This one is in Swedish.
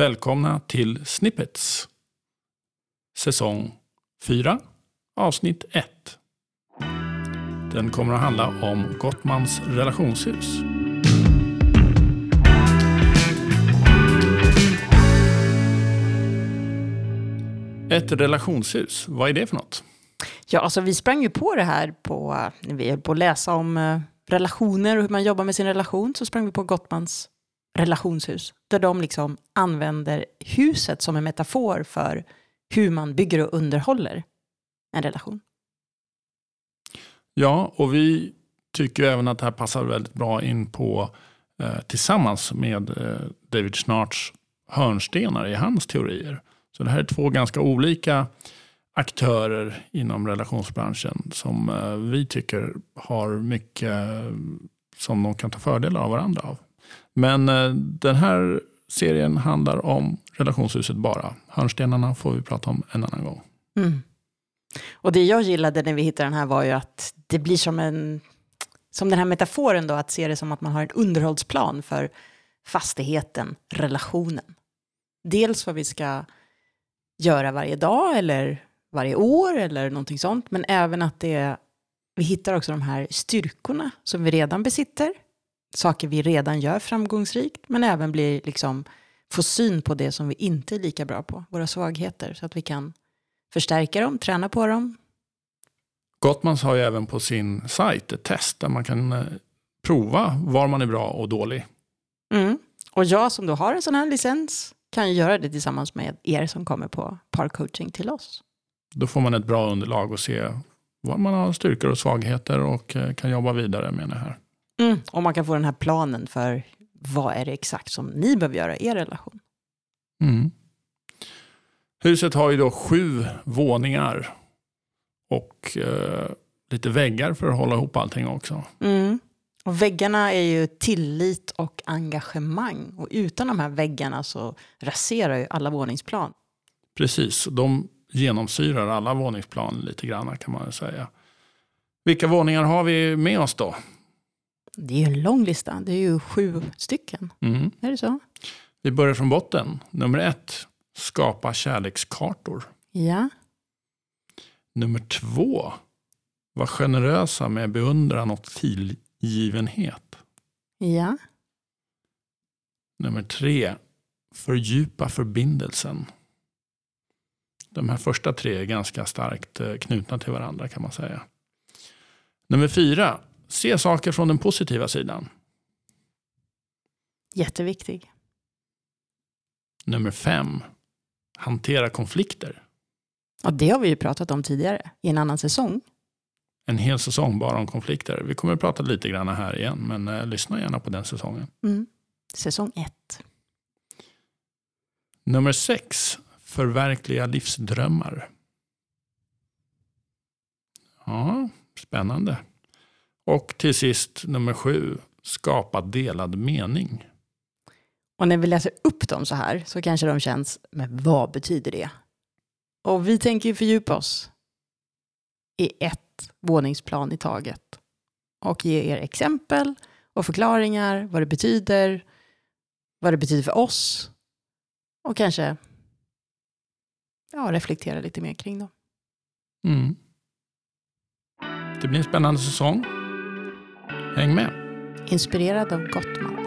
Välkomna till Snippets. Säsong 4, avsnitt 1. Den kommer att handla om Gottmans relationshus. Ett relationshus, vad är det för något? Ja, alltså vi sprang ju på det här på, när vi höll på att läsa om eh, relationer och hur man jobbar med sin relation, så sprang vi på Gottmans relationshus, där de liksom använder huset som en metafor för hur man bygger och underhåller en relation. Ja, och vi tycker även att det här passar väldigt bra in på eh, tillsammans med eh, David Schnarts hörnstenar i hans teorier. Så det här är två ganska olika aktörer inom relationsbranschen som eh, vi tycker har mycket eh, som de kan ta fördel av varandra av. Men eh, den här serien handlar om relationshuset bara. Hörnstenarna får vi prata om en annan gång. Mm. Och det jag gillade när vi hittade den här var ju att det blir som en, som den här metaforen då, att se det som att man har en underhållsplan för fastigheten, relationen. Dels vad vi ska göra varje dag eller varje år eller någonting sånt, men även att det, vi hittar också de här styrkorna som vi redan besitter, saker vi redan gör framgångsrikt, men även blir liksom, få syn på det som vi inte är lika bra på, våra svagheter, så att vi kan förstärka dem, träna på dem. Gottmans har ju även på sin sajt ett test där man kan eh, prova var man är bra och dålig. Mm. Och jag som då har en sån här licens kan ju göra det tillsammans med er som kommer på parcoaching till oss. Då får man ett bra underlag och se var man har styrkor och svagheter och eh, kan jobba vidare med det här. Mm. Och man kan få den här planen för vad är det exakt som ni behöver göra i er relation. Mm. Huset har ju då sju våningar och eh, lite väggar för att hålla ihop allting också. Mm. Och väggarna är ju tillit och engagemang. Och utan de här väggarna så raserar ju alla våningsplan. Precis, de genomsyrar alla våningsplan lite grann kan man säga. Vilka våningar har vi med oss då? Det är ju en lång lista. Det är ju sju stycken. Mm. Är det så? Vi börjar från botten. Nummer ett, skapa kärlekskartor. Ja. Nummer två, var generösa med beundran och tillgivenhet. Ja. Nummer tre, fördjupa förbindelsen. De här första tre är ganska starkt eh, knutna till varandra kan man säga. Nummer fyra, se saker från den positiva sidan. Jätteviktig. Nummer fem, hantera konflikter. Och det har vi ju pratat om tidigare i en annan säsong. En hel säsong bara om konflikter. Vi kommer att prata lite grann här igen, men eh, lyssna gärna på den säsongen. Mm. Säsong ett. Nummer sex, förverkliga livsdrömmar. Ja, spännande. Och till sist nummer sju, skapa delad mening. Och när vi läser upp dem så här så kanske de känns, men vad betyder det? Och vi tänker ju fördjupa oss i ett våningsplan i taget. Och ge er exempel och förklaringar, vad det betyder, vad det betyder för oss. Och kanske ja, reflektera lite mer kring dem. Mm. Det blir en spännande säsong. Häng med. Inspirerad av Gottman.